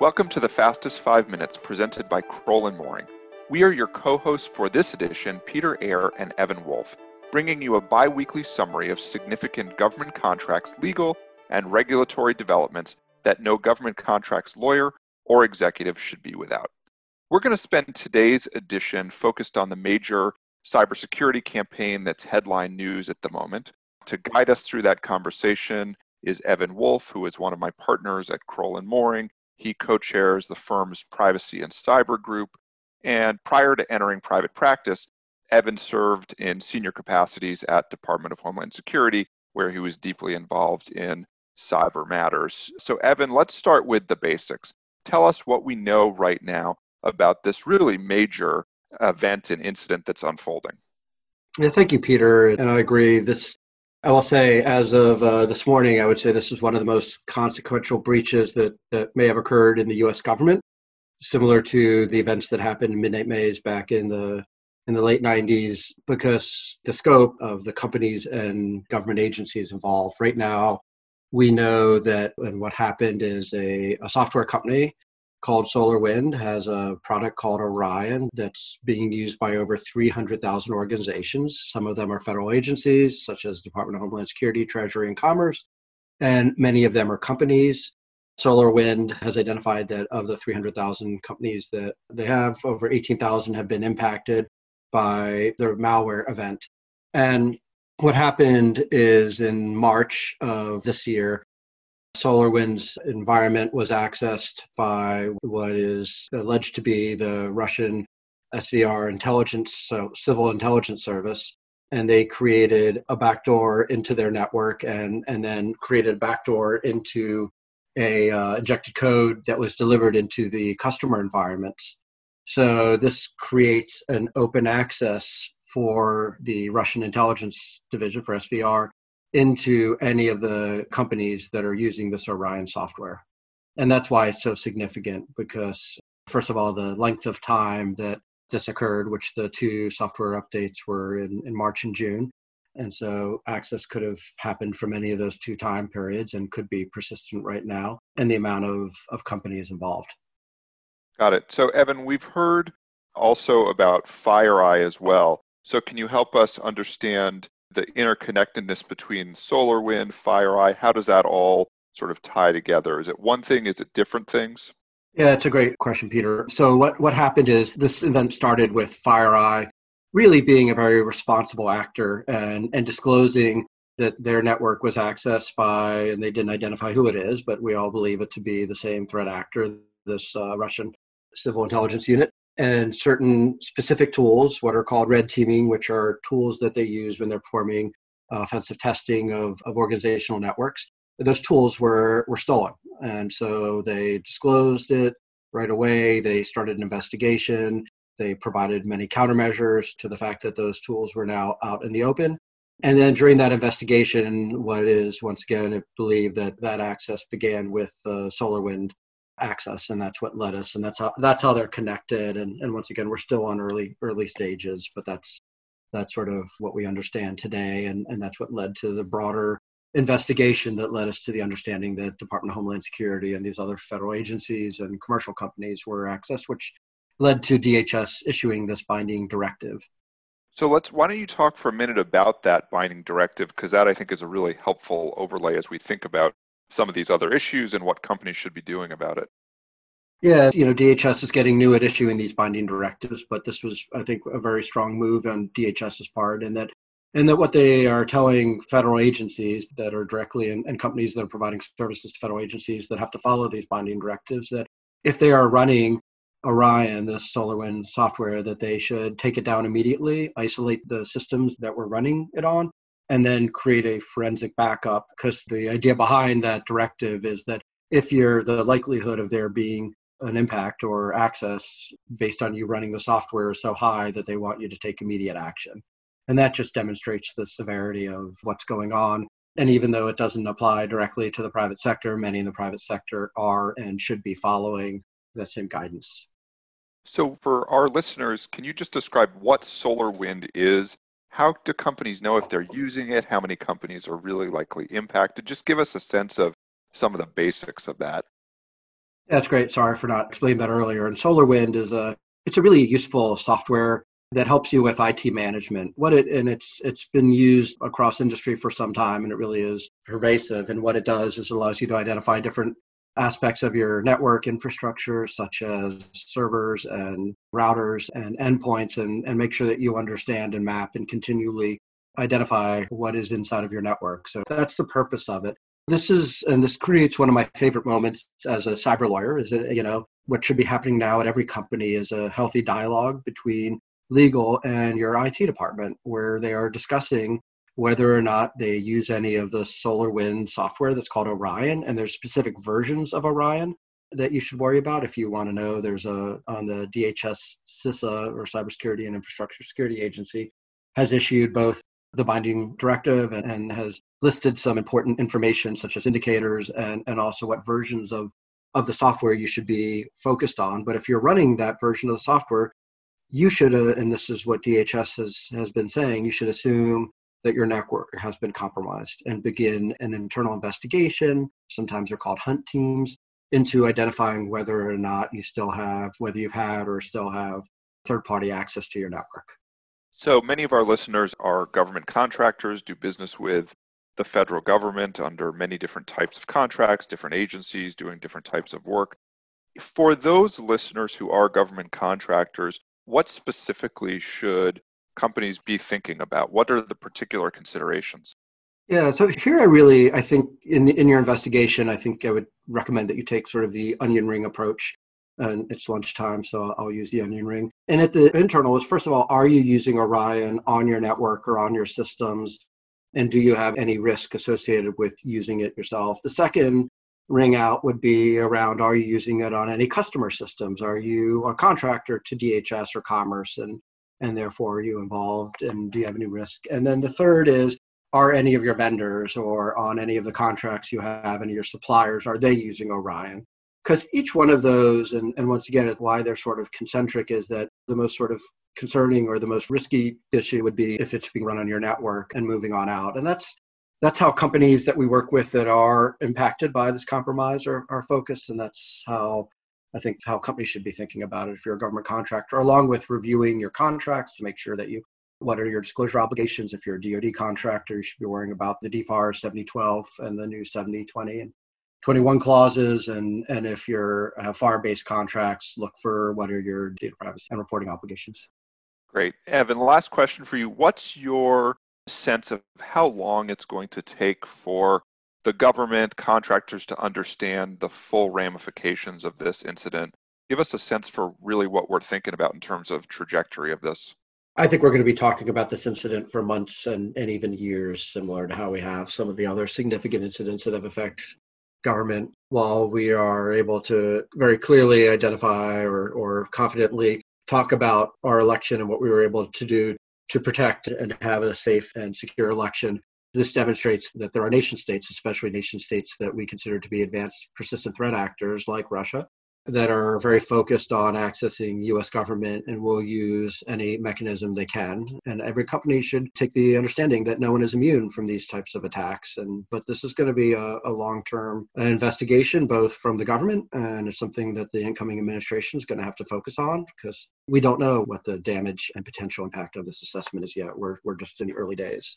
Welcome to the Fastest 5 Minutes presented by Crowell and Moring. We are your co-hosts for this edition, Peter Eyre and Evan Wolf, bringing you a bi-weekly summary of significant government contracts, legal, and regulatory developments that no government contracts lawyer or executive should be without. We're going to spend today's edition focused on the major cybersecurity campaign that's headline news at the moment. To guide us through that conversation is Evan Wolf, who is one of my partners at Crowell and Moring. He co-chairs the firm's privacy and cyber group. And prior to entering private practice, Evan served in senior capacities at Department of Homeland Security, where he was deeply involved in cyber matters. So, Evan, let's start with the basics. Tell us what we know right now about this really major event and incident that's unfolding. Yeah, thank you, Peter. And I agree. This, I will say, as of uh, this morning, I would say this is one of the most consequential breaches that, that may have occurred in the U.S. government, similar to the events that happened in Midnight Maze back in the in the late 90s, because the scope of the companies and government agencies involved. Right now, we know that and what happened is a, a software company called SolarWind has a product called Orion that's being used by over 300,000 organizations. Some of them are federal agencies, such as Department of Homeland Security, Treasury, and Commerce, and many of them are companies. SolarWind has identified that of the 300,000 companies that they have, over 18,000 have been impacted by the malware event. And what happened is in March of this year, SolarWind's environment was accessed by what is alleged to be the Russian SVR intelligence, so civil intelligence service, and they created a backdoor into their network and and then created a backdoor into a uh, injected code that was delivered into the customer environments. So this creates an open access for the Russian intelligence division for SVR into any of the companies that are using this Orion software. And that's why it's so significant because, first of all, the length of time that this occurred, which the two software updates were in, in March and June. And so access could have happened from any of those two time periods and could be persistent right now, and the amount of, of companies involved. Got it. So, Evan, we've heard also about FireEye as well. So, can you help us understand the interconnectedness between SolarWind, FireEye, how does that all sort of tie together? Is it one thing? Is it different things? Yeah, it's a great question, Peter. So what, what happened is this event started with FireEye really being a very responsible actor and, and disclosing that their network was accessed by, and they didn't identify who it is, but we all believe it to be the same threat actor, this uh, Russian civil intelligence unit and certain specific tools, what are called red teaming, which are tools that they use when they're performing uh, offensive testing of, of organizational networks. Those tools were, were stolen. And so they disclosed it right away. They started an investigation. They provided many countermeasures to the fact that those tools were now out in the open. And then during that investigation, what is once again believed that that access began with uh, SolarWind access and that's what led us and that's how that's how they're connected and, and once again we're still on early early stages but that's that's sort of what we understand today and, and that's what led to the broader investigation that led us to the understanding that department of homeland security and these other federal agencies and commercial companies were accessed which led to dhs issuing this binding directive. So let's why don't you talk for a minute about that binding directive? Because that i think is a really helpful overlay as we think about some of these other issues and what companies should be doing about it. Yeah, you know, DHS is getting new at issuing these binding directives, but this was, I think, a very strong move on DHS's part, and that and that what they are telling federal agencies that are directly and, and companies that are providing services to federal agencies that have to follow these binding directives that if they are running Orion, this SolarWind software, that they should take it down immediately, isolate the systems that we're running it on, and then create a forensic backup because the idea behind that directive is that if you're the likelihood of there being an impact or access based on you running the software is so high that they want you to take immediate action. And that just demonstrates the severity of what's going on. And even though it doesn't apply directly to the private sector many in the private sector are and should be following that same guidance. So for our listeners can you just describe what solarwind is how do companies know if they're using it? How many companies are really likely impacted? Just give us a sense of some of the basics of that. That's great. Sorry for not explaining that earlier. And SolarWind is a it's a really useful software that helps you with IT management. What it and it's it's been used across industry for some time and it really is pervasive. And what it does is it allows you to identify different aspects of your network infrastructure such as servers and routers and endpoints and, and make sure that you understand and map and continually identify what is inside of your network. So that's the purpose of it. This is, and this creates one of my favorite moments as a cyber lawyer. Is it, you know, what should be happening now at every company is a healthy dialogue between legal and your IT department, where they are discussing whether or not they use any of the SolarWind software that's called Orion, and there's specific versions of Orion that you should worry about if you want to know. There's a on the DHS CISA or Cybersecurity and Infrastructure Security Agency has issued both the binding directive and, and has listed some important information such as indicators and, and also what versions of, of the software you should be focused on. But if you're running that version of the software, you should, uh, and this is what DHS has, has been saying, you should assume that your network has been compromised and begin an internal investigation. Sometimes they're called hunt teams into identifying whether or not you still have, whether you've had or still have third party access to your network. So many of our listeners are government contractors, do business with the federal government under many different types of contracts, different agencies doing different types of work. For those listeners who are government contractors, what specifically should companies be thinking about? What are the particular considerations? Yeah, so here I really, I think in the, in your investigation, I think I would recommend that you take sort of the onion ring approach and it's lunchtime, so I'll use the onion ring. And at the internal is first of all, are you using Orion on your network or on your systems? And do you have any risk associated with using it yourself? The second ring out would be around are you using it on any customer systems? Are you a contractor to DHS or Commerce? And and therefore are you involved and do you have any risk? And then the third is are any of your vendors or on any of the contracts you have, any of your suppliers, are they using Orion? because each one of those and, and once again why they're sort of concentric is that the most sort of concerning or the most risky issue would be if it's being run on your network and moving on out and that's that's how companies that we work with that are impacted by this compromise are, are focused and that's how i think how companies should be thinking about it if you're a government contractor along with reviewing your contracts to make sure that you what are your disclosure obligations? If you're a dod contractor you should be worrying about the dfar 7012 and the new 7020 and 21 clauses. And and if you're uh, have FAR-based contracts look for what are your data privacy and reporting obligations. Great. Evan last question for you. What's your sense of how long it's going to take for the government contractors to understand the full ramifications of this incident? Give us a sense for really what we're thinking about in terms of trajectory of this I think we're going to be talking about this incident for months and, and even years, similar to how we have some of the other significant incidents that have affected government while we are able to very clearly identify or, or confidently talk about our election and what we were able to do to protect and have a safe and secure election. This demonstrates that there are nation states, especially nation states that we consider to be advanced persistent threat actors like Russia, that are very focused on accessing US government and will use any mechanism they can. And every company should take the understanding that no one is immune from these types of attacks. And but this is going to be a, a long-term investigation, both from the government and it's something that the incoming administration is going to have to focus on because we don't know what the damage and potential impact of this assessment is yet. We're we're just in the early days.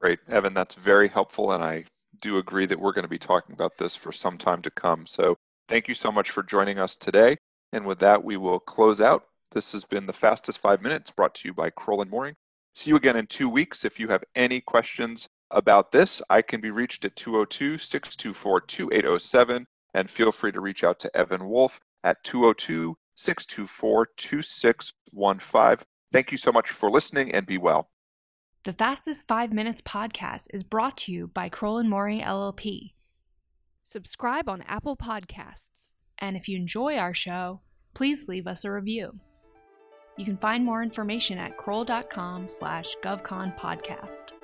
Great, Evan, that's very helpful and I do agree that we're going to be talking about this for some time to come. So Thank you so much for joining us today. And with that, we will close out. This has been the fastest five minutes brought to you by Crowell and Moring. See you again in two weeks. If you have any questions about this, I can be reached at 202 624 2807. And feel free to reach out to Evan Wolf at 202 624 2615. Thank you so much for listening and be well. The Fastest Five Minutes podcast is brought to you by Crowell and Moring LLP. Subscribe on Apple Podcasts. And if you enjoy our show, please leave us a review. You can find more information at crowell.com slash govconpodcast.